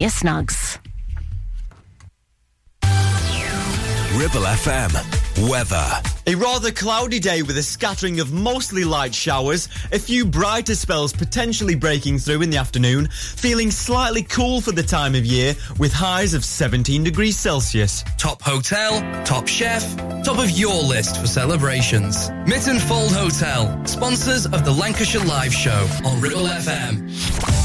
your snugs. Ribble FM. Weather. A rather cloudy day with a scattering of mostly light showers, a few brighter spells potentially breaking through in the afternoon, feeling slightly cool for the time of year with highs of 17 degrees Celsius. Top hotel, top chef, top of your list for celebrations. Mytton Fold Hotel, sponsors of the Lancashire Live Show on Ribble FM.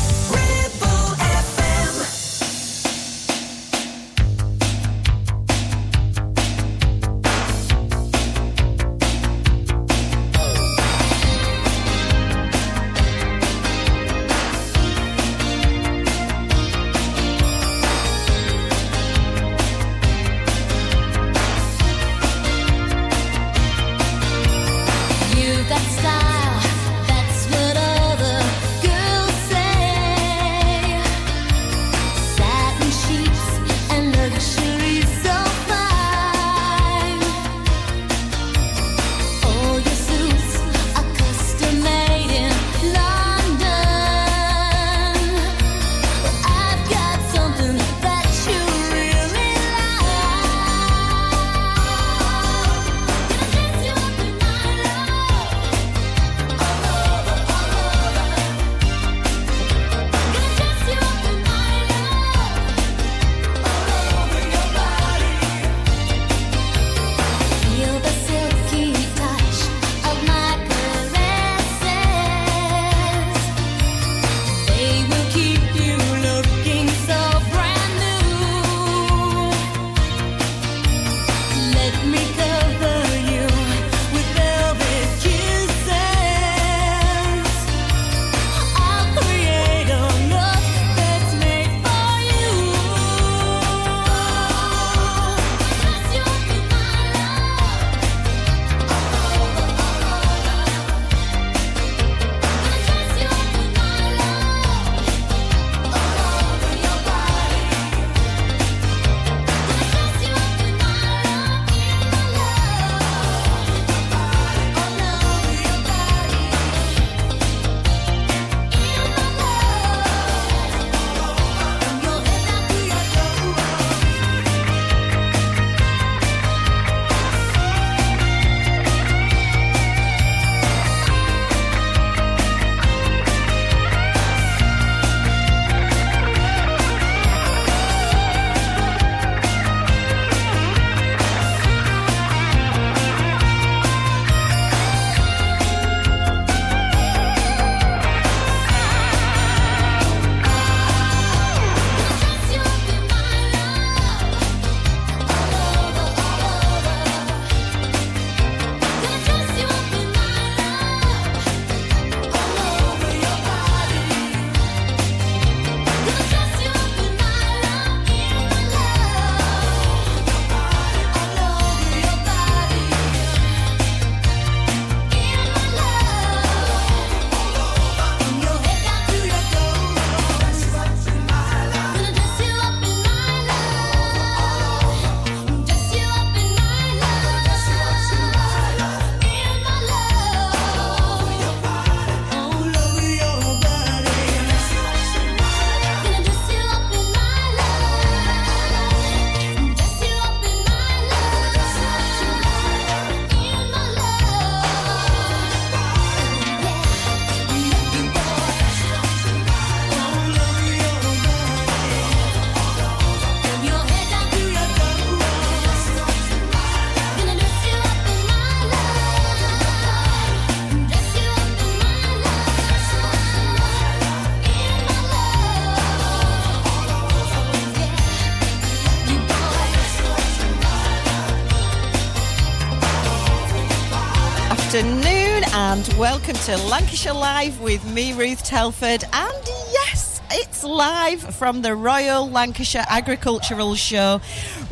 Welcome to Lancashire Live with me, Ruth Telford. And yes, it's live from the Royal Lancashire Agricultural Show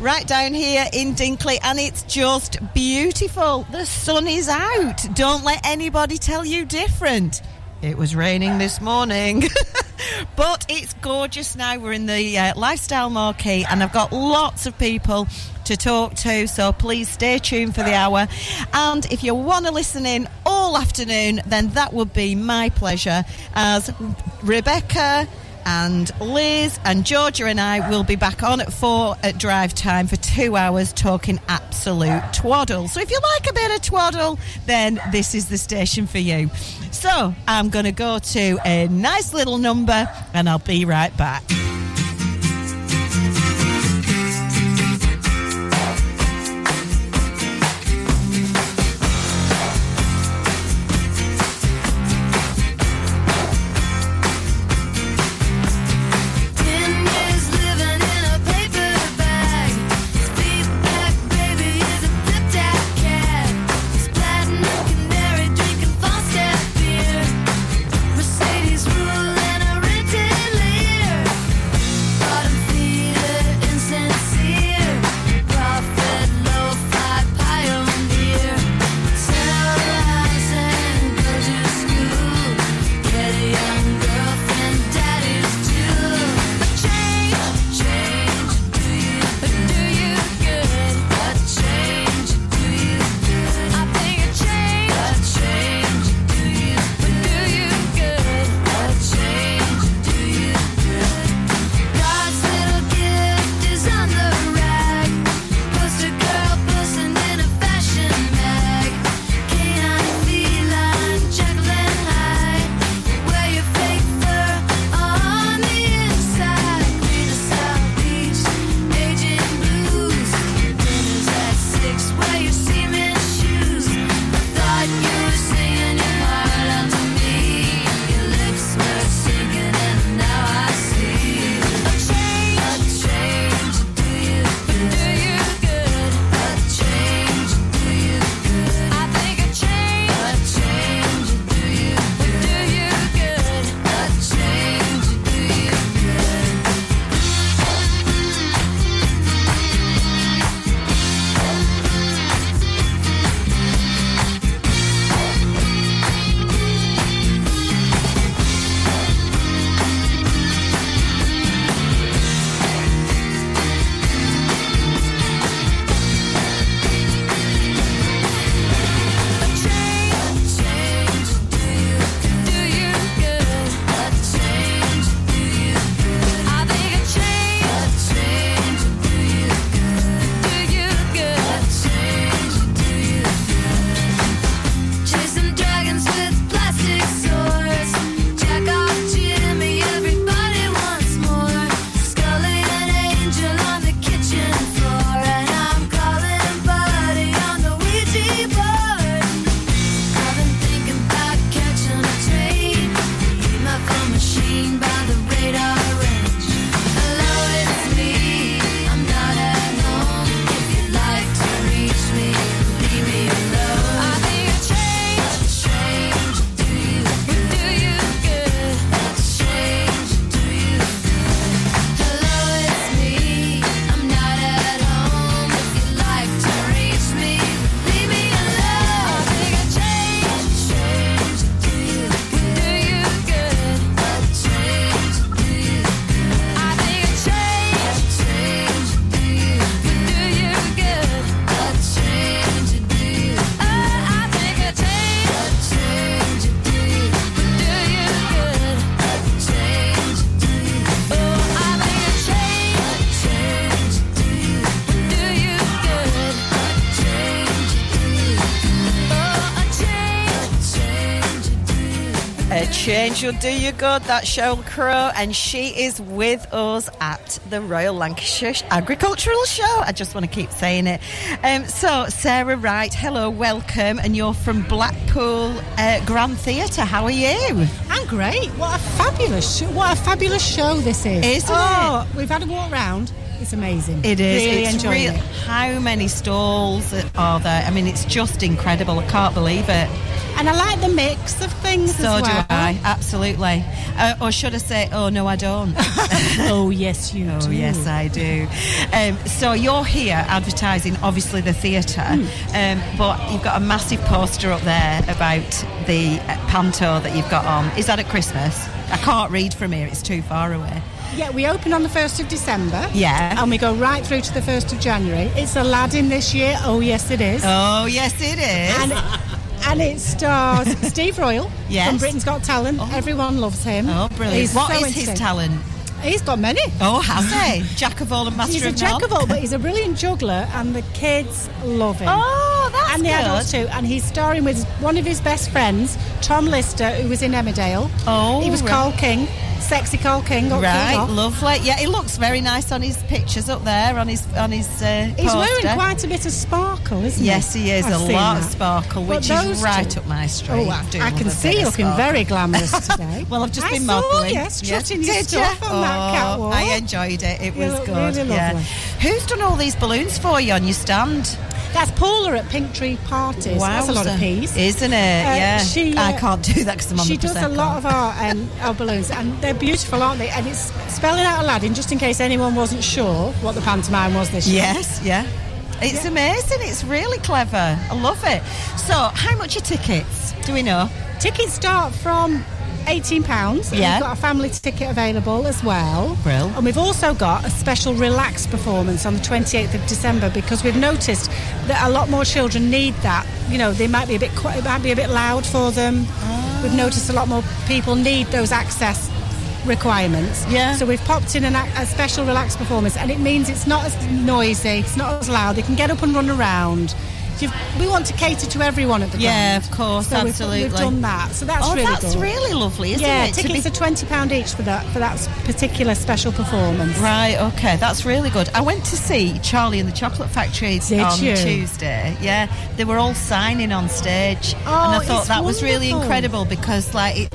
right down here in Dinckley, and it's just beautiful. The sun is out. Don't let anybody tell you different. It was raining this morning. but it's gorgeous now. We're in the uh, lifestyle marquee, and I've got lots of people to talk to. So please stay tuned for the hour. And if you want to listen in all afternoon, then that would be my pleasure. As Rebecca, and Liz and Georgia and I will be back on at four at drive time for two hours talking absolute twaddle. So if you like a bit of twaddle, then this is the station for you. So I'm going to go to a nice little number and I'll be right back. Will Do You Good, that's Sheryl Crow, and she is with us at the Royal Lancashire Agricultural Show. I just want to keep saying it. Um, so, Sarah Wright, hello, welcome, and you're from Blackpool uh, Grand Theatre. How are you? I'm great. What a fabulous show! What a fabulous show this is! Isn't oh, it? We've had a walk round. It's amazing. It is. Really it's enjoying real. it. How many stalls are there? I mean, it's just incredible. I can't believe it. And I like the mix of things So as well. do I. Absolutely. Uh, or should I say, oh no, I don't. oh yes, you do. Oh, do. yes, I do. Um, so you're here advertising, obviously, the theatre, Hmm. um, but you've got a massive poster up there about the uh, panto that you've got on. Is that at Christmas? I can't read from here; it's too far away. Yeah, we open on the 1st of December. Yeah. And we go right through to the 1st of January. It's Aladdin this year. Oh, yes, it is. Oh, yes, it is. And, and it stars Steve Royle Yes. from Britain's Got Talent. Oh. Everyone loves him. Oh, brilliant. He's What so is his talent? He's got many. Oh, has he? Jack of all and master He's a jack of all, but he's a brilliant juggler, and the kids love him. Oh, that's and the good. adults too. And he's starring with one of his best friends, Tom Lister, who was in Emmerdale. Oh, he was right. Carl King, sexy Carl King. Right, lovely. Yeah, he looks very nice on his pictures up there on his on his. Uh, He's poster. wearing quite a bit of sparkle, isn't he? Yes, he is. I've a lot of sparkle, But which is right two- up my street. Oh, I, do I can see you looking very glamorous today. Well, I've just I been modelling. strutting your Did stuff you? on that Oh, catwalk. I enjoyed it. It You was good. really yeah. Who's done all these balloons for you on your stand? That's Paula at Pink Tree Parties. Wow, that's a lot of peas. isn't it? yeah. she, I uh, can't do that because I'm She does a lot of our, um, our balloons, and they're beautiful, aren't they? And it's spelling out Aladdin, just in case anyone wasn't sure what the pantomime was this year. Yes, yeah. It's amazing. It's really clever. I love it. So, how much are tickets? Do we know? Tickets start from eighteen pounds. Yeah. We've got a family ticket available as well. Brill. And we've also got a special relaxed performance on the twenty eighth of December because we've noticed that a lot more children need that. You know, they might be a bit it might be a bit loud for them. Ah. We've noticed a lot more people need those access requirements. Yeah. So we've popped in an, a special relaxed performance, and it means it's not as noisy, it's not as loud. They can get up and run around. You've, we want to cater to everyone at the Yeah, ground. of course, so we've- absolutely. We've, done that, so that's oh, really that's good. really lovely, isn't yeah, it? Tickets be- are twenty pound each for that for that particular special performance. Right, okay, that's really good. I went to see Charlie and the Chocolate Factory Did on you? Tuesday. Yeah, they were all signing on stage, Oh, and I oh, thought it's that was really incredible because, like, it,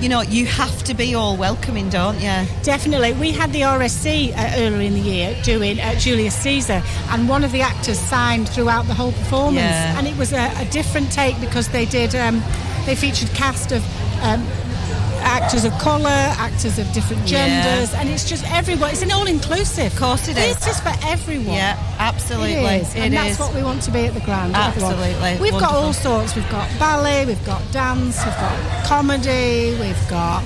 you know, you have to be all welcoming, don't you? Definitely, we had the RSC uh, earlier in the year doing uh, Julius Caesar, and one of the actors signed throughout the whole performance, Yeah. and it was a, a different take because they did um, they featured cast of. Um, Actors of colour, actors of different Yeah. genders, and it's just everyone. It's an all-inclusive. Of course it is. It's just for everyone. Yeah, absolutely. It is, It and that's what we want to be at the Grand. everyone. Absolutely. We've got all sorts. We've got ballet, we've got dance, we've got comedy, we've got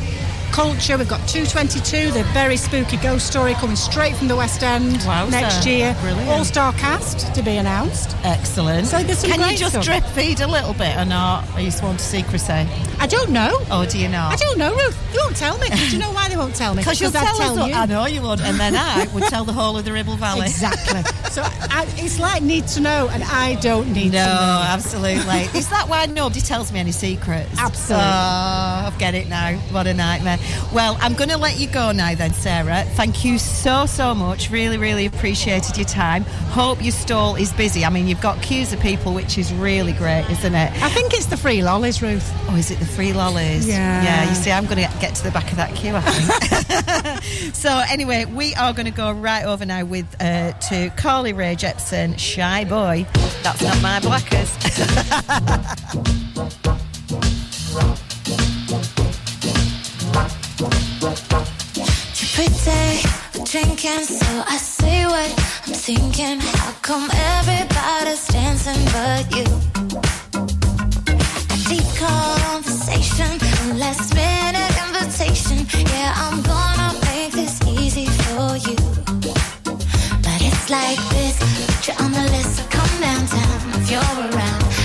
culture. We've got 222, the very spooky ghost story coming straight from the West End Wowza. next year. Brilliant. All-star cast to be announced. Excellent. So there's some Can you just stuff. drip feed a little bit or not? Are you sworn to secrecy? I don't know. Oh, do you know? I don't know, Ruth. You won't tell me. Do you know why they won't tell me? Because you'll I'd tell, us. tell what- you. I know you would, and then I would tell the whole of the Ribble Valley. Exactly. so I, it's like need to know, and I don't need No, to know. absolutely. Is that why nobody tells me any secrets? Absolutely. Oh, I get it now. What a nightmare. Well, I'm going to let you go now then, Sarah. Thank you so, so much. Really, really appreciated your time. Hope your stall is busy. I mean, you've got queues of people, which is really great, isn't it? I think it's the free lollies, Ruth. Oh, is it the free lollies? Yeah. Yeah, you see, I'm going to get to the back of that queue, I think. so, anyway, we are going to go right over now with uh, to Carly Rae Jepsen, Shy Boy. That's not my blackers. for drinking, so I say what I'm thinking. How come everybody's dancing but you? A deep conversation, a last minute invitation. Yeah, I'm gonna make this easy for you. But it's like this, put you on the list, so come downtown if you're around.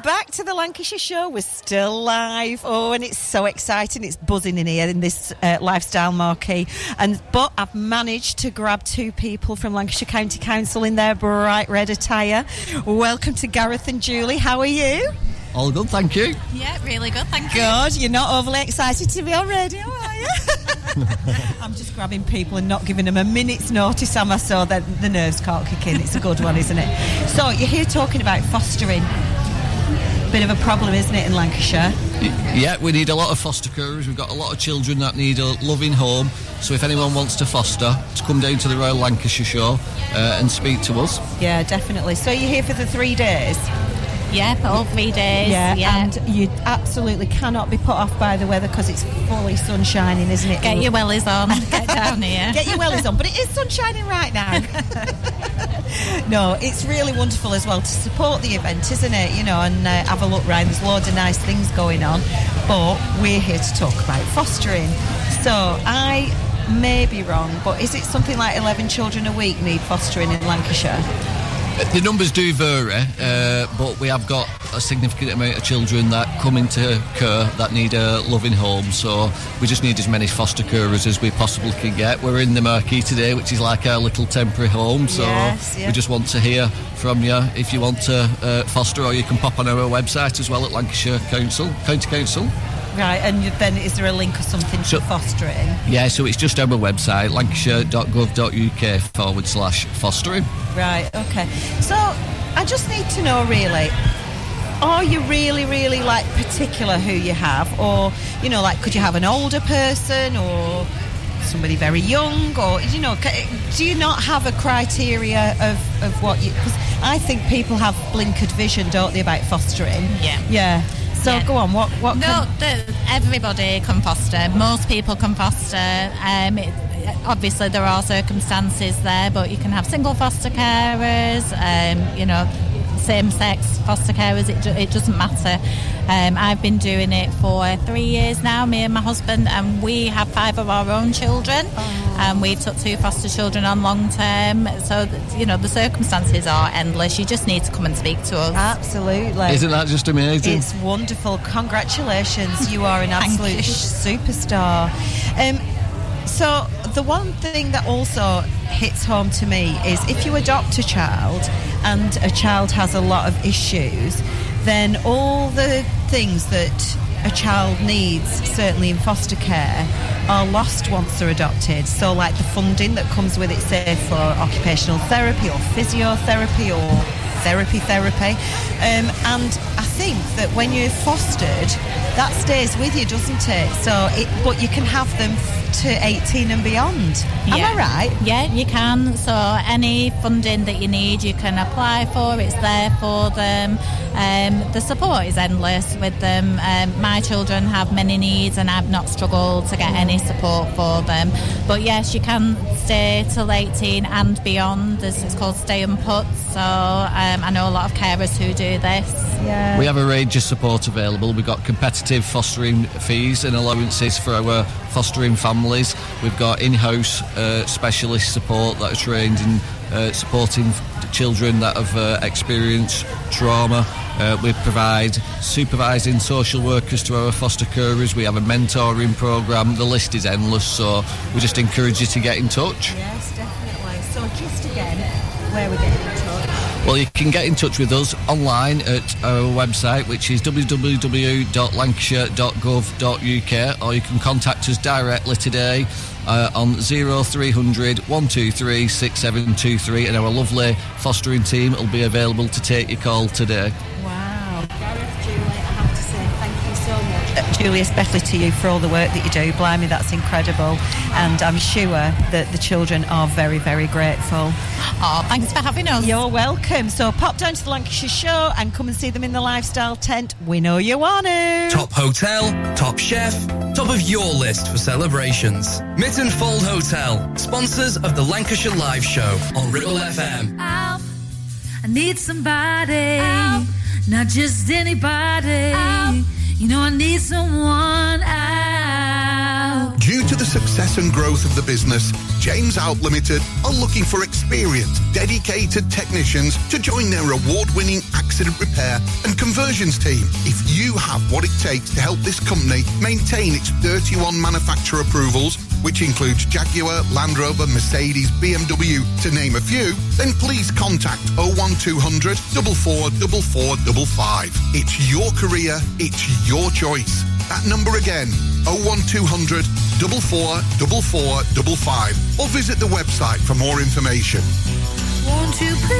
Welcome back to the Lancashire Show. We're still live. Oh, and it's so exciting. It's buzzing in here in this uh, lifestyle marquee. And but I've managed to grab two people from Lancashire County Council in their bright red attire. Welcome to Gareth and Julie. How are you? All good, thank you. Yeah, really good, thank you. Good. You're not overly excited to be on radio, are you? I'm just grabbing people and not giving them a minute's notice, am I? So that the nerves can't kick in. It's a good one, isn't it? So you're here talking about fostering. Bit of a problem, isn't it, in Lancashire? Yeah, we need a lot of foster carers. We've got a lot of children that need a loving home. So if anyone wants to foster, to come down to the Royal Lancashire Show uh, and speak to us. Yeah, definitely. So you're here for the three days? Yeah, for all three days. Yeah, Yeah, and you absolutely cannot be put off by the weather because it's fully sun shining, isn't it? get your wellies on, get down here. Get your wellies on, but it is sun shining right now. no, it's really wonderful as well to support the event, isn't it? You know, and uh, have a look round. There's loads of nice things going on, but we're here to talk about fostering. So I may be wrong, but is it something like 11 children a week need fostering in Lancashire? The numbers do vary, uh, but we have got a significant amount of children that come into care that need a loving home. So we just need as many foster carers as we possibly can get. We're in the Marquee today, which is like our little temporary home. So Yes, yeah. we just want to hear from you if you want to uh, foster, or you can pop on our website as well at Lancashire Council, County Council. Right, and then is there a link or something So- to fostering? Yeah, so it's just our website, lancashire.gov.uk forward slash fostering. Right, okay. So I just need to know really. Are you really, really like particular who you have, or you know, like could you have an older person or somebody very young, or you know, do you not have a criteria of, of what you? Because I think people have blinkered vision, don't they, about fostering? Yeah. Yeah. So Yeah. go on. What? What? No, can- the, everybody can foster. Most people can foster. Um, it, obviously, there are circumstances there, but you can have single foster carers. Um, you know, same-sex foster carers. It, do- it doesn't matter. Um, I've been doing it for three years now. Me and my husband, and we have five of our own children. And we took two foster children on long term. So th- you know, the circumstances are endless. You just need to come and speak to us. Absolutely. Isn't that just amazing? It's wonderful. Congratulations. You are an absolute you. superstar. Um, so, the one thing that also hits home to me is if you adopt a child and a child has a lot of issues, then all the things that a child needs, certainly in foster care, are lost once they're adopted. So, like the funding that comes with it, say for occupational therapy or physiotherapy or therapy therapy. Um, and I think that when you're fostered, that stays with you, doesn't it? So, it, but you can have them to 18 and beyond. Am I right? Yeah, you can. So any funding that you need, you can apply for. It's there for them. Um, the support is endless with them. Um, my children have many needs, and I've not struggled to get any support for them. But yes, you can stay till 18 and beyond. This is called stay and put. So um, I know a lot of carers who do this. Yeah. We have a range of support available. We've got competitive fostering fees and allowances for our fostering families. We've got in-house uh, specialist support that are trained in uh, supporting children that have uh, experienced trauma. Uh, we provide supervising social workers to our foster carers. We have a mentoring program. The list is endless, so we just encourage you to get in touch. Yes, definitely. So, just again, where we're getting in touch. Well, you can get in touch with us online at our website, which is www.lancashire.gov.uk, or you can contact us directly today uh, on 0300 123 6723, and our lovely fostering team will be available to take your call today. Wow. Julie, especially to you for all the work that you do. Blimey, that's incredible. And I'm sure that the children are very, very grateful. Oh, thanks for having us. You're welcome. So pop down to the Lancashire show and come and see them in the lifestyle tent. We know you want to. Top hotel, top chef, top of your list for celebrations. Mytton Fold Hotel, sponsors of the Lancashire Live Show on Ribble FM. Help. I need somebody, not just anybody. You know, I need someone out. Due to the success and growth of the business, James Out Limited are looking for experienced, dedicated technicians to join their award-winning accident repair and conversions team. If you have what it takes to help this company maintain its 31 manufacturer approvals, which includes Jaguar, Land Rover, Mercedes, BMW, to name a few, then please contact 01200 444455. It's your career, it's your choice. That number again, 01200 444455 or visit the website for more information. Won't you please,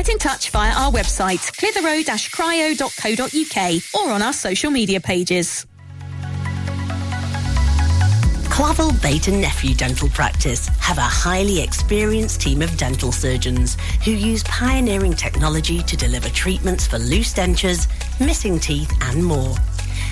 in touch via our website, clitheroe-cryo.co.uk or on our social media pages. Clavel Bait and Nephew Dental Practice have a highly experienced team of dental surgeons who use pioneering technology to deliver treatments for loose dentures, missing teeth and more.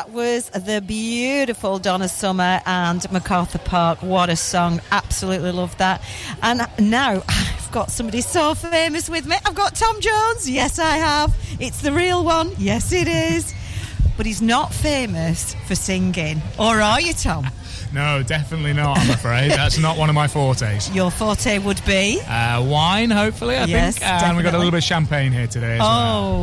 That was the beautiful Donna Summer and MacArthur Park. What a song. Absolutely love that. And now I've got somebody so famous with me. I've got Tom Jones. Yes, I have. It's the real one. Yes, it is. But he's not famous for singing. Or are you, Tom? No, definitely not, I'm afraid. That's not one of my fortes. Your forte would be? Uh, wine, hopefully, I Yes, think. And we've got a little bit of champagne here today as well.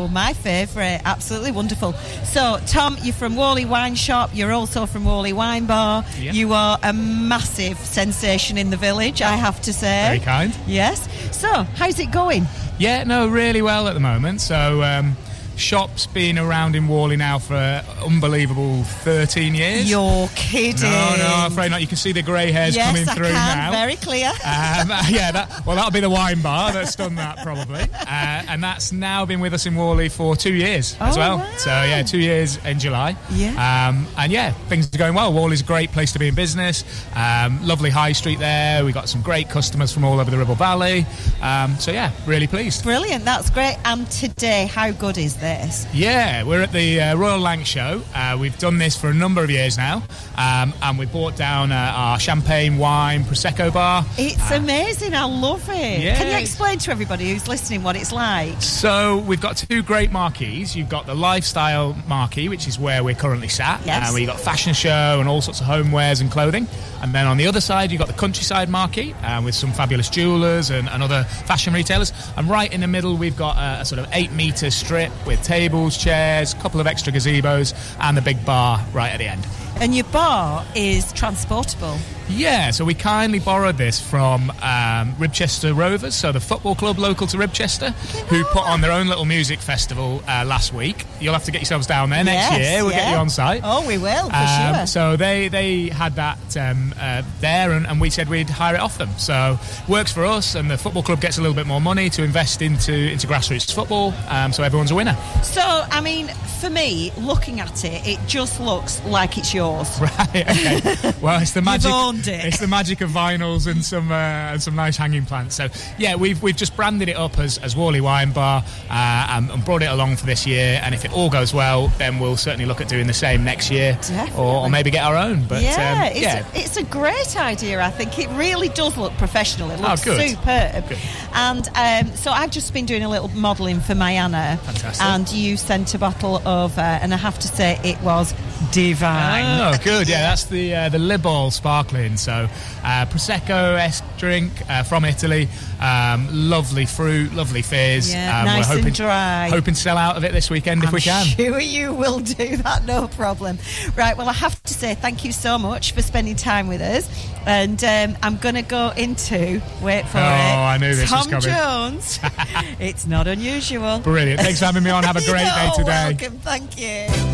Oh, my favourite. Absolutely wonderful. So, Tom, you're from Whalley Wine Shop. You're also from Whalley Wine Bar. Yeah. You are a massive sensation in the village, I have to say. Very kind. Yes. So, how's it going? Yeah, no, really well at the moment. So, um, shop's been around in Whalley now for uh, unbelievable 13 years. You're kidding. No, no, I'm afraid not. You can see the grey hairs yes, coming I through can. now. Very clear. Um, yeah, that, well, that'll be the wine bar that's done that probably, uh, and that's now been with us in Whalley for two years as Oh, well. wow. So yeah, two years in July. Yeah. Um, and yeah, things are going well. Whalley's a great place to be in business. Um, lovely high street there. We've got some great customers from all over the Ribble Valley. Um, so yeah, really pleased. Brilliant. That's great. And today, how good is this? Yeah, we're at the uh, Royal Lanc Show. Uh, we've done this for a number of years now, um, and we brought down uh, our champagne, wine, prosecco bar. It's amazing. I love it. Yeah, Can you explain to everybody who's listening what it's like? So we've got two great marquees. You've got the lifestyle marquee, which is where we're currently sat, Yes. uh, where you've got fashion show and all sorts of homewares and clothing. And then on the other side, you've got the countryside marquee uh, with some fabulous jewellers and, and other fashion retailers. And right in the middle, we've got a, a sort of eight metre strip with tables, chairs, a couple of extra gazebos, and the big bar right at the end. And your bar is transportable. Yeah, so we kindly borrowed this from um, Ribchester Rovers, so the football club local to Ribchester, who put on their own little music festival uh, last week. You'll have to get yourselves down there next Yes, year. We'll get you on site. Oh, we will, for Um, sure. So they they had that um, uh, there, and, and we said we'd hire it off them. So works for us, and the football club gets a little bit more money to invest into into grassroots football. Um, so everyone's a winner. So, I mean, for me, looking at it, it just looks like it's yours. Right. Okay. Well, it's the magic. It. It's the magic of vinyls and some uh, and some nice hanging plants. So yeah, we've we've just branded it up as, as Whalley Wine Bar uh, and, and brought it along for this year. And if it all goes well, then we'll certainly look at doing the same next year, or, or maybe get our own. But yeah, um, it's, yeah. it's a great idea. I think it really does look professional. It Oh, looks good. superb. And um, so I've just been doing a little modelling for Mayanna, Fantastic. and you sent a bottle over, and I have to say it was divine. Oh, good. Yeah, that's the uh, the Libol sparkling. So uh, prosecco esque drink uh, from Italy. Um, lovely fruit, lovely fizz. Yeah, um, nice we're and hoping, dry. Hoping to sell out of it this weekend if I'm we can. sure you will do that, no problem. Right, well, I have to say thank you so much for spending time with us. And um, I'm going to go into, wait for Oh, it, I knew this Tom was coming. Jones. it's not unusual. Brilliant. Thanks for having me on. Have a great day You're today. welcome, thank you.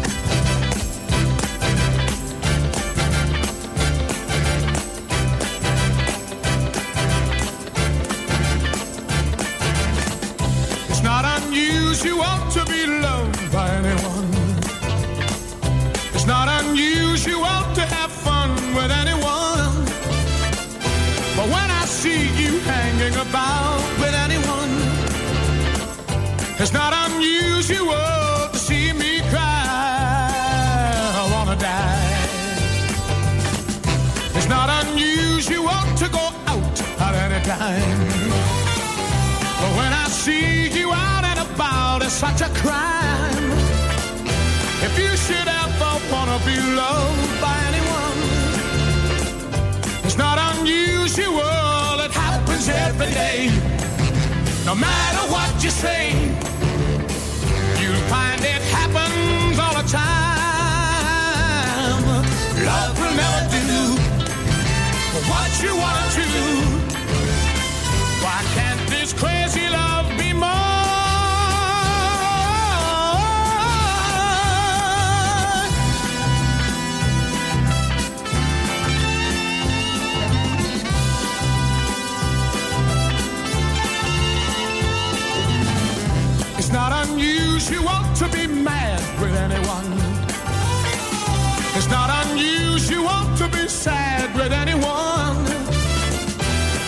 See you out and about, it's such a crime. If you should ever wanna be loved by anyone, it's not unusual. It happens every day. No matter what you say, you'll find it happens all the time. Love will never do what you wanna do. Why can't be sad with anyone.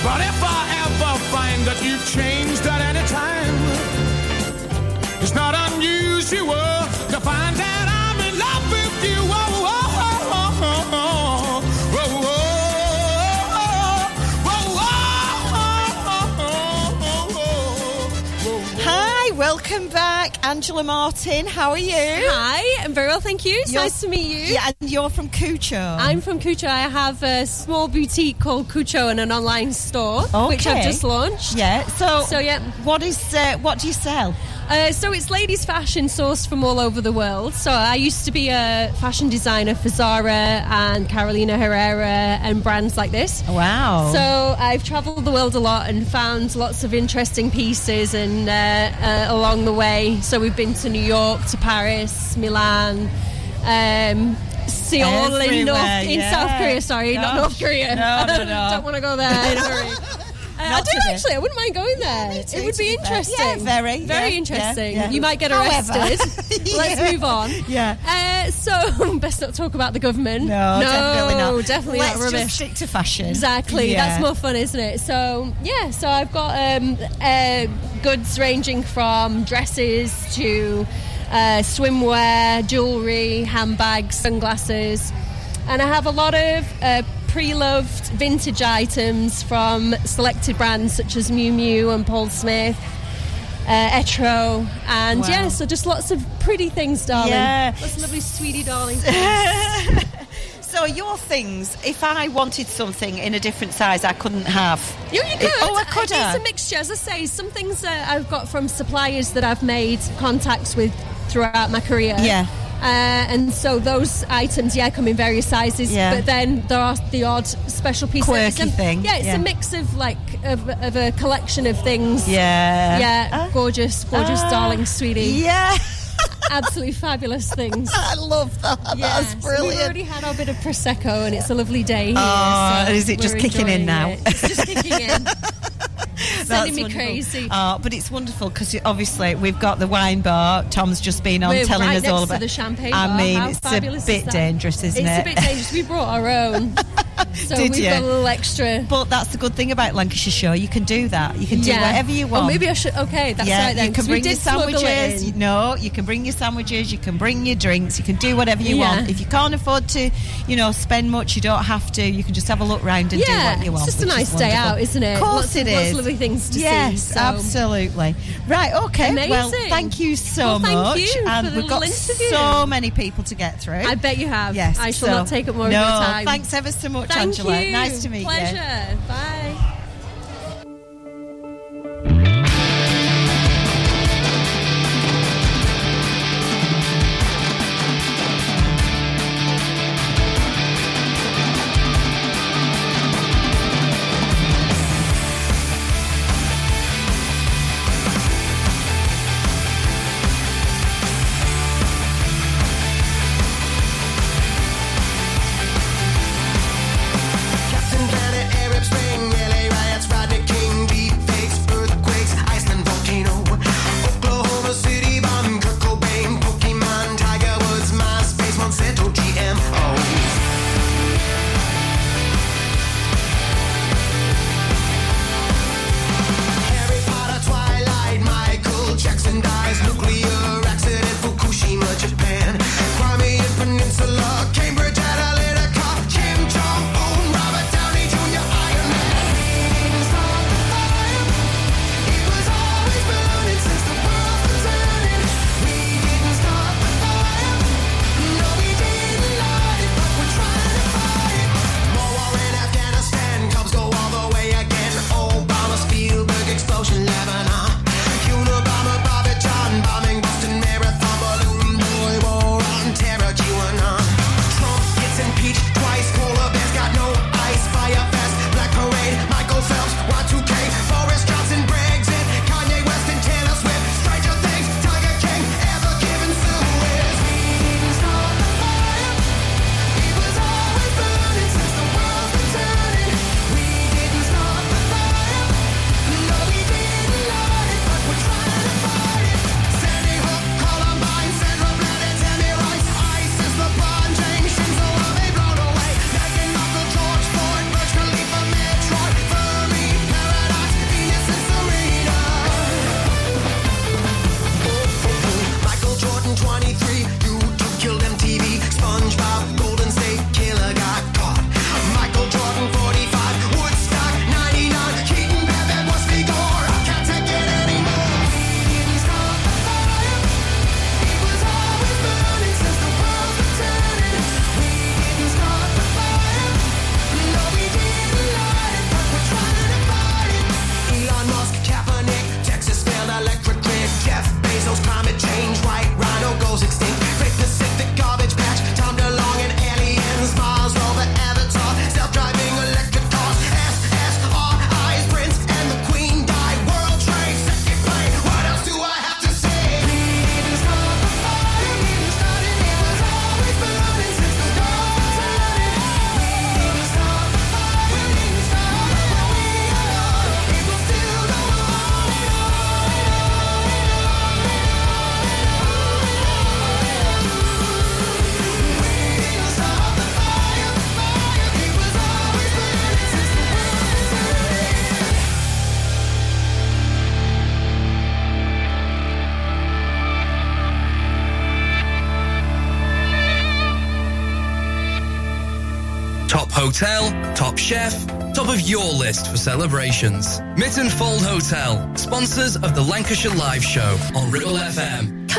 But if I ever find that you've changed Angela Martin. How are you? Hi, I'm very well, thank you. It's You're- nice to meet you. Yeah, and you're from Cucho. I'm from Cucho. I have a small boutique called Cucho and an online store, which I've just launched. Yeah. So, so yeah. What is uh, what do you sell? Uh, so it's ladies' fashion sourced from all over the world. So I used to be a fashion designer for Zara and Carolina Herrera and brands like this. Wow. So I've travelled the world a lot and found lots of interesting pieces and uh, uh, along the way. So we've been to New York, to Paris, Milan, um, Seoul in, North, in yeah. South Korea. Sorry, not. North Korea. No, no, no. Don't want to go there in a hurry. Uh, I do actually. I wouldn't mind going there. me too, it would be be fair. interesting. Yeah, very, very yeah, interesting. yeah, yeah. You might get arrested. Let's move on. Yeah. Uh, so best not talk about the government. No, definitely not. Definitely Let's not just rubbish. stick to fashion. Exactly. Yeah. That's more fun, isn't it? So yeah. So I've got um, uh, goods ranging from dresses to uh, swimwear, jewelry, handbags, sunglasses, and I have a lot of. Pre-loved vintage items from selected brands such as Miu Miu and Paul Smith, uh, Etro, and Wow. yeah, so just lots of pretty things, darling. Yeah. Lots of lovely, sweetie, darling. So your things, if I wanted something in a different size, I couldn't have. You, you could. Oh, I could It's a mixture. As I say, some things uh, I've got from suppliers that I've made contacts with throughout my career. Yeah. Uh, and so those items, yeah, come in various sizes. Yeah. But then there are the odd special piece. Quirky a- thing, Yeah, it's yeah. a mix of like of, of a collection of things. Yeah. Yeah. gorgeous, gorgeous, Ah, darling, sweetie. Yeah. Absolutely fabulous things. I love that. Yeah, That's so brilliant. we've already had our bit of prosecco, and it's a lovely day here. Oh, so is it just kicking in now? it. It's just kicking in. That's Sending me wonderful. crazy. Oh, but it's wonderful because obviously we've got the wine bar. Tom's just been on We're telling right us all about the champagne I bar. mean, How it's a fabulous is bit that? dangerous, isn't it's it? a bit dangerous. We brought our own. So Did we've you? got a little extra. But that's the good thing about Lancashire Show. You can do that. You can do Yeah. whatever you want. Oh, maybe I should. Okay, that's yeah, right then. you can 'cause we bring your did smuggle it sandwiches. in. You, no, you can bring your sandwiches. You can bring your drinks. You can do whatever you Yeah. want. If you can't afford to, you know, spend much, you don't have to. You can just have a look round and do Yeah, what you want. it's just a which is nice day wonderful. out, isn't it? Of course Lots it of- lots of lovely things to see, yes, so- absolutely. Right. Okay. Well, Amazing. thank you so Well, thank much. you for and the we've got little interview. so many people to get through. I bet you have. Yes. I shall so- not take up more no, of your time. Thanks ever so much, Thank Angela. Nice to meet you. Pleasure. Bye. Chef, top of your list for celebrations. Mytton Fold Hotel, sponsors of the Lancashire Live Show on Ribble FM.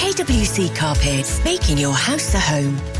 KWC Carpets, making your house a home.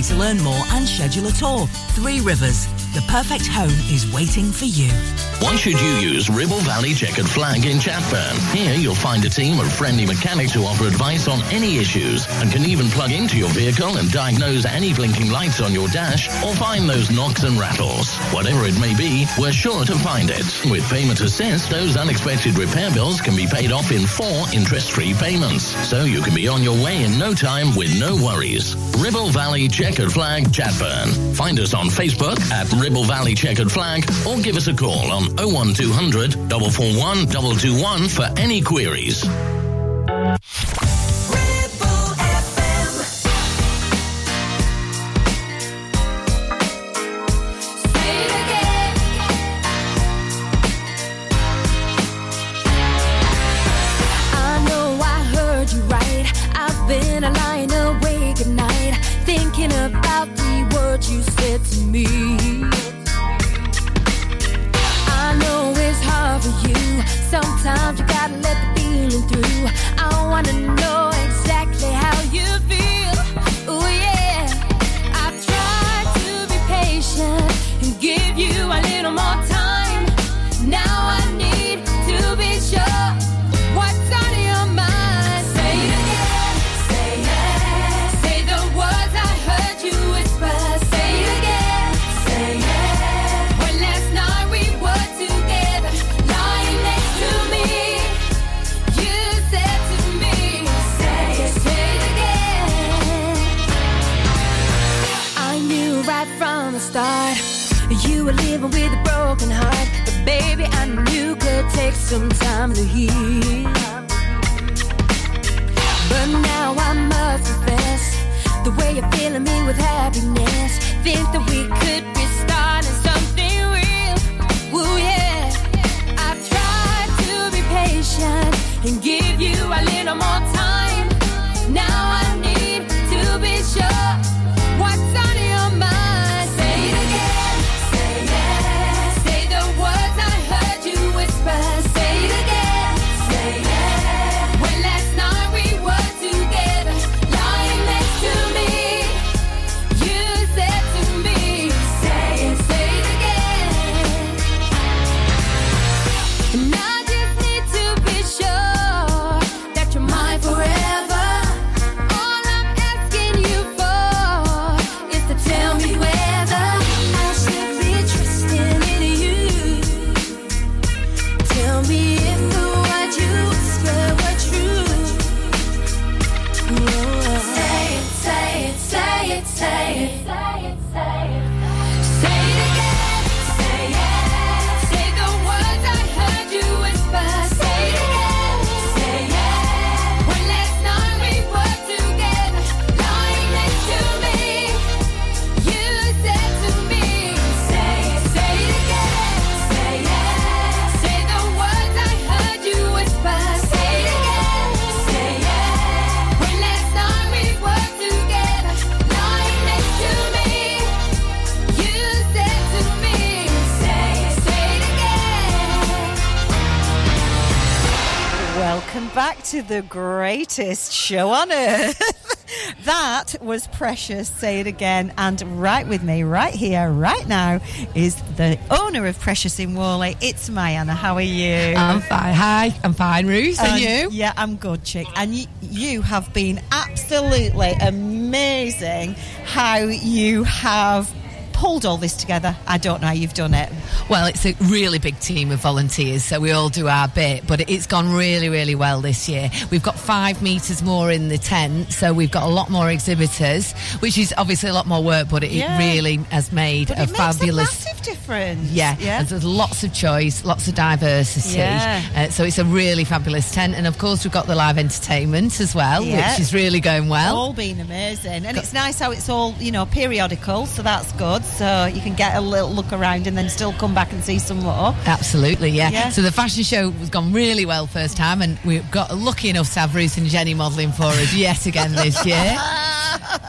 to learn more and schedule a tour. Three Rivers, the perfect home is waiting for you. Why should you use Ribble Valley Checkered Flag in Chatburn? Here you'll find a team of friendly mechanics who offer advice on any issues and can even plug into your vehicle and diagnose any blinking lights on your dash or find those knocks and rattles. Whatever it may be, we're sure to find it. With Payment Assist, those unexpected repair bills can be paid off in four interest-free payments. So you can be on your way in no time with no worries. Ribble Valley Checkered Flag Chatburn. Find us on Facebook at Ribble Valley Checkered Flag or give us a call on 01200 441 221 for any queries. Some time to heal. But now I must confess, the way you're filling me with happiness, think that we could be starting something real. Ooh yeah, I've tried to be patient and give you a little more time. Greatest show on earth. that was Precious, say it again. And right with me, right here, right now, is the owner of Precious in Whalley. It's Mayanna. How are you? I'm fine. Hi, I'm fine, Ruth. And, you? Yeah, I'm good, chick. And you, you have been absolutely amazing how you have pulled all this together. I don't know how you've done it. Well, it's a really big team of volunteers, so we all do our bit, but it's gone really, really well this year. We've got five metres more in the tent, so we've got a lot more exhibitors, which is obviously a lot more work, but it Yeah. really has made But a fabulous. a massive difference. Yeah, Yeah. and there's lots of choice, lots of diversity. Yeah. Uh, so it's a really fabulous tent, and of course we've got the live entertainment as well, Yeah. which is really going well. all been amazing, and it's nice how it's all you know periodical, so that's good. So you can get a little look around and then still come back and see some more. Absolutely, yeah. Yeah. So the fashion show has gone really well first time, and we got lucky enough to have Ruth and Jenny modelling for us yet again this year.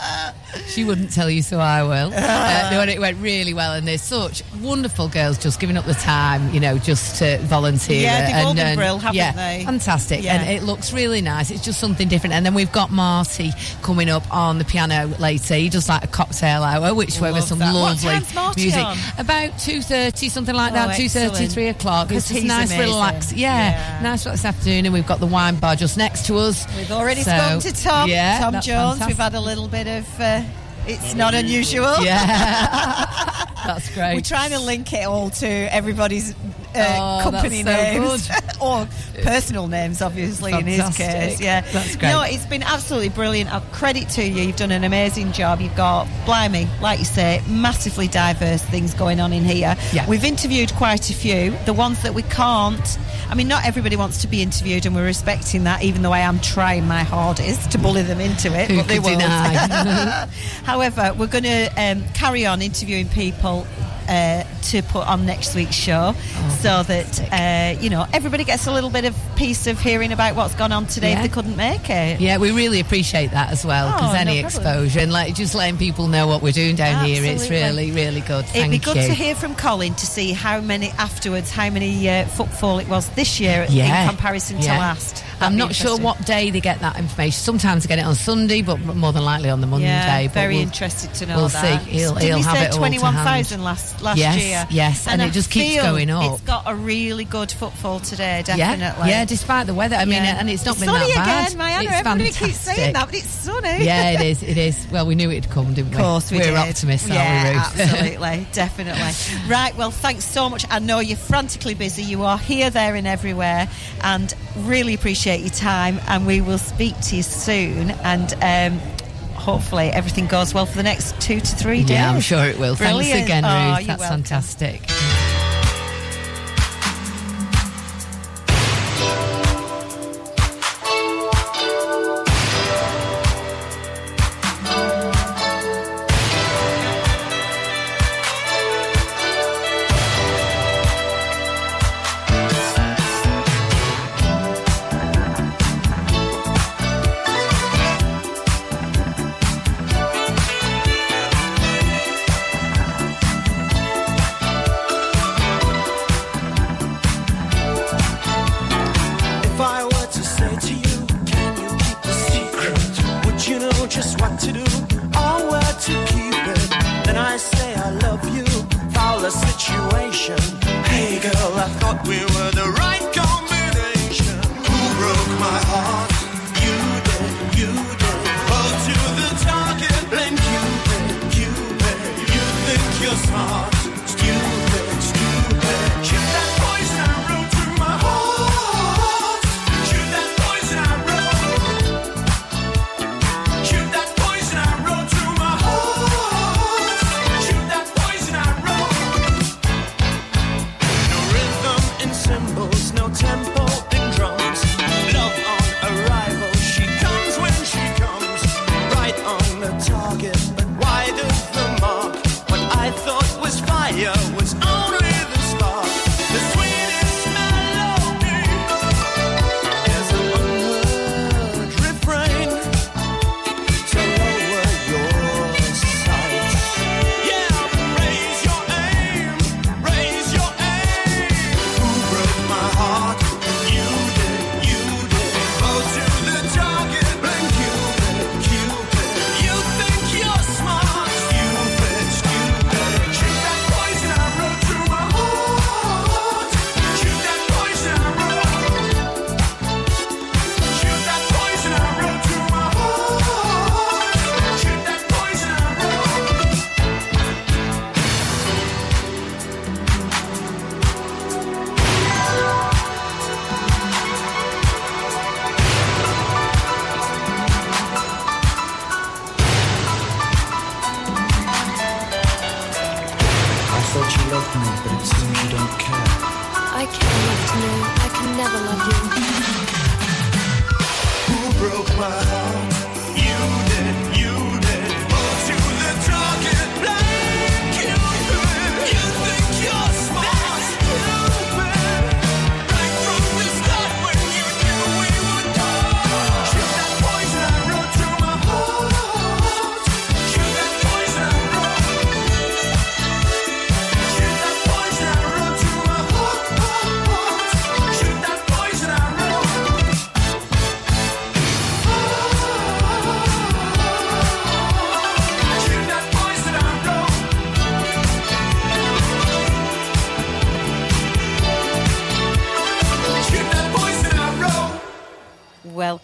she wouldn't tell you, so I will. Uh, no, and it went really well, and there's such wonderful girls just giving up the time, you know, just to volunteer. Yeah, they've all been and- brill, haven't yeah, they? Fantastic, Yeah. and it looks really nice. It's just something different. And then we've got Marty coming up on the piano later. He does like a cocktail hour, which Love with some that. Lovely music. on? About two thirty, something like Oh, that. Two thirty, three o'clock. It's just nice, amazing. relax. Yeah, Yeah. nice this afternoon, and we've got the wine bar just next to us. We've already So, spoken to Tom. Yeah, Tom Jones. fantastic. We've had a little bit of. Uh, it's not unusual. Yeah. That's great. We're trying to link it all to everybody's uh, Oh, company so names or personal names, obviously in his case. Yeah, That's great. No, it's been absolutely brilliant. Uh, credit to you. You've done an amazing job. You've got, blimey, like you say, massively diverse things going on in here. Yeah. We've interviewed quite a few. The ones that we can't. I mean, not everybody wants to be interviewed, and we're respecting that. Even though I am trying my hardest to bully them into it, Who but they won't. However, we're going to um, carry on interviewing people uh, to put on next week's show, Oh, so that uh, you know everybody gets a little bit of piece of hearing about what's gone on today Yeah. if they couldn't make it. Yeah, we really appreciate that as well because Oh, any no exposure and like just letting people know what we're doing down here, it's really, really good. It'd Thank be good you. to hear from Colin to see how many afterwards, how many uh, footfall it was this year Yeah. in comparison to Yeah. last. I'm not sure what day they get that information. Sometimes they get it on Sunday, but more than likely on the Monday. Yeah, very we'll- interested to know We'll that. see. He'll, he'll we have it twenty-one thousand last last Yes, year? yes, and I it just keeps going up. It's got a really good footfall today, definitely. yeah, despite the weather. I mean, Yeah. and it's not It's been sunny that bad. again, Mariana. It's Everybody fantastic. keeps saying that, but it's sunny. yeah, it is. It is. Well, we knew it'd come, didn't we? Of course we We're did. optimists, yeah, aren't we, Ruth? absolutely, definitely. Right, well, thanks so much. I know you're frantically busy. You are here, there, and everywhere, and really appreciate your time. And we will speak to you soon. And um, hopefully, everything goes well for the next two to three days. yeah, I'm sure it will. Brilliant. Thanks again, Oh, Ruth. you're That's welcome. fantastic.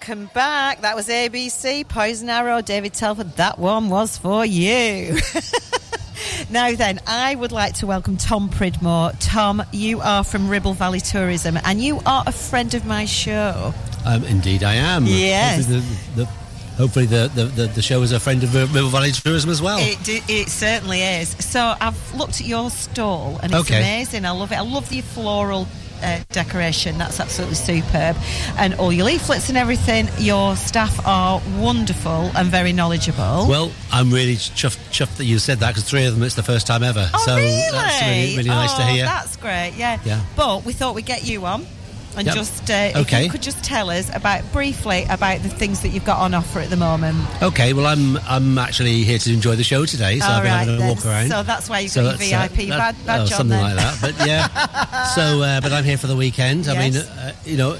Welcome back. That was ABC, Poison Arrow, David Telford. That one was for you. now then, I would like to welcome Tom Pridmore. Tom, you are from Ribble Valley Tourism and you are a friend of my show. Um, indeed, I am. Yes. Hopefully, the, the, hopefully the, the, the, show is a friend of Ribble Valley Tourism as well. It, it certainly is. So I've looked at your stall and it's Okay. amazing. I love it. I love the floral uh, decoration. That's absolutely superb. And all your leaflets and everything. Your staff are wonderful and very knowledgeable. Well, I'm really chuffed, chuffed that you said that because three of them it's the first time ever. Oh, so really? that's really, really nice to Oh, hear. That's great, yeah. Yeah. But we thought we'd get you on and Yep. just, uh, if you could just tell us about briefly about the things that you've got on offer at the moment. Okay, well, I'm I'm actually here to enjoy the show today, so All I've been right having a then. walk around. So that's why you've So got your that's, uh, VIP that- bad, badge oh, on something like that. But yeah, so uh, but I'm here for the weekend. I mean, uh, you know,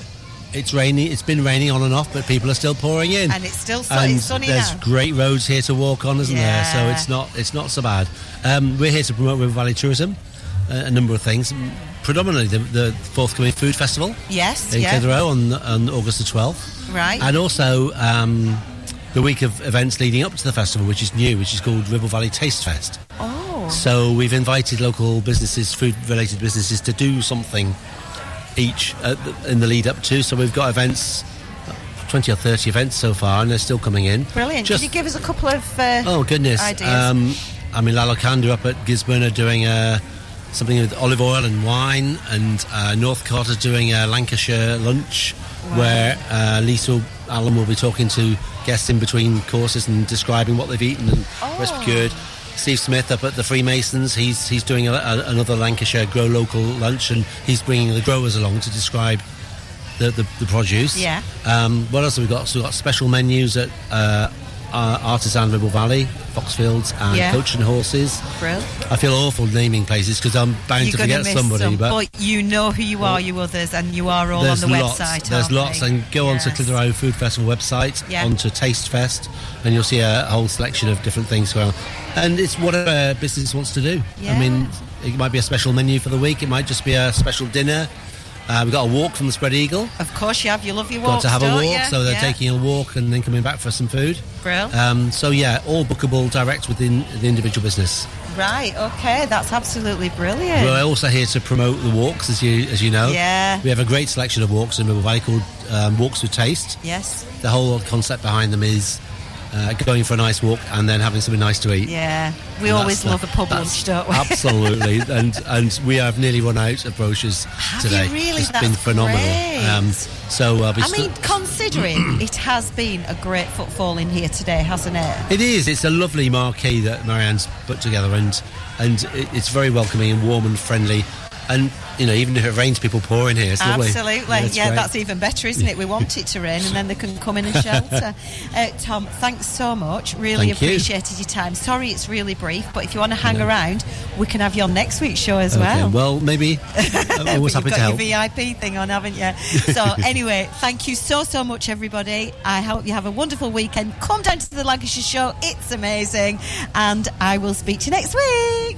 it's rainy. It's been raining on and off, but people are still pouring in, And it's still sun- and it's sunny there's now. great roads here to walk on, isn't there? So it's not it's not so bad. Um, we're here to promote Ribble Valley tourism, uh, a number of things. Predominantly the, the forthcoming food festival Yes, in yeah. Clitheroe on on August the 12th. Right. And also um, the week of events leading up to the festival, which is new, which is called Ribble Valley Taste Fest. Oh. So we've invited local businesses, food-related businesses, to do something each the, in the lead up to. So we've got events, twenty or thirty events so far, and they're still coming in. Brilliant. Just- Could you give us a couple of uh, Oh goodness! ideas? Um, I mean, La Locanda up at Gisburn are doing uh, something with olive oil and wine, and uh, Northcote is doing a Lancashire lunch where uh, Lisa Allen will be talking to guests in between courses and describing what they've eaten and what's Oh. procured. Steve Smith up at the Freemasons, he's he's doing a, a, another Lancashire Grow Local lunch, and he's bringing the growers along to describe the, the, the produce. Yeah. Um, what else have we got? So we've got special menus at uh, uh, Artisan Ribble Valley, Foxfields, and Yeah. Coach and Horses. Brill. I feel awful naming places because I'm bound You're to forget somebody. some, but you know who you are, you others, and you are all on the lots. website. There's lots, they? and go onto Yes. Clitheroe Food Festival website, Yeah. onto Taste Fest, and you'll see a whole selection of different things going on. And it's whatever business wants to do. Yeah. I mean, it might be a special menu for the week. It might just be a special dinner. Uh, we've got a walk from the Spread Eagle. Of course, you have. You love your walk. Got to have a walk, you? so they're Yeah. taking a walk and then coming back for some food. Brill. Um, so yeah, all bookable direct within the individual business. Right. Okay. That's absolutely brilliant. We're also here to promote the walks, as you as you know. Yeah. We have a great selection of walks in Ribble Valley called um, Walks with Taste. Yes. The whole concept behind them is uh, going for a nice walk and then having something nice to eat. Yeah. We And always love the- a pub lunch, don't we? Absolutely, and and we have nearly run out of brochures Have today. really? It's That's been phenomenal. Um, so be. I mean, considering it has been a great footfall in here today, hasn't it? It is. It's a lovely marquee that Marianne's put together, and and it's very welcoming and warm and friendly. And you know, even if it rains, people pour in here. It's. Absolutely. Yeah, great. that's even better, isn't it? We want it to rain and then they can come in and shelter. uh, Tom, thanks so much. Really Thank you. appreciated your time. Sorry it's really brief, but if you want to hang around, we can have you on next week's show as Okay, well. well, maybe. I'm always happy you've to got help. your VIP thing on, haven't you? So anyway, thank you so so much, everybody. I hope you have a wonderful weekend. Come down to the Lancashire show; it's amazing, and I will speak to you next week.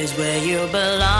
is where you belong.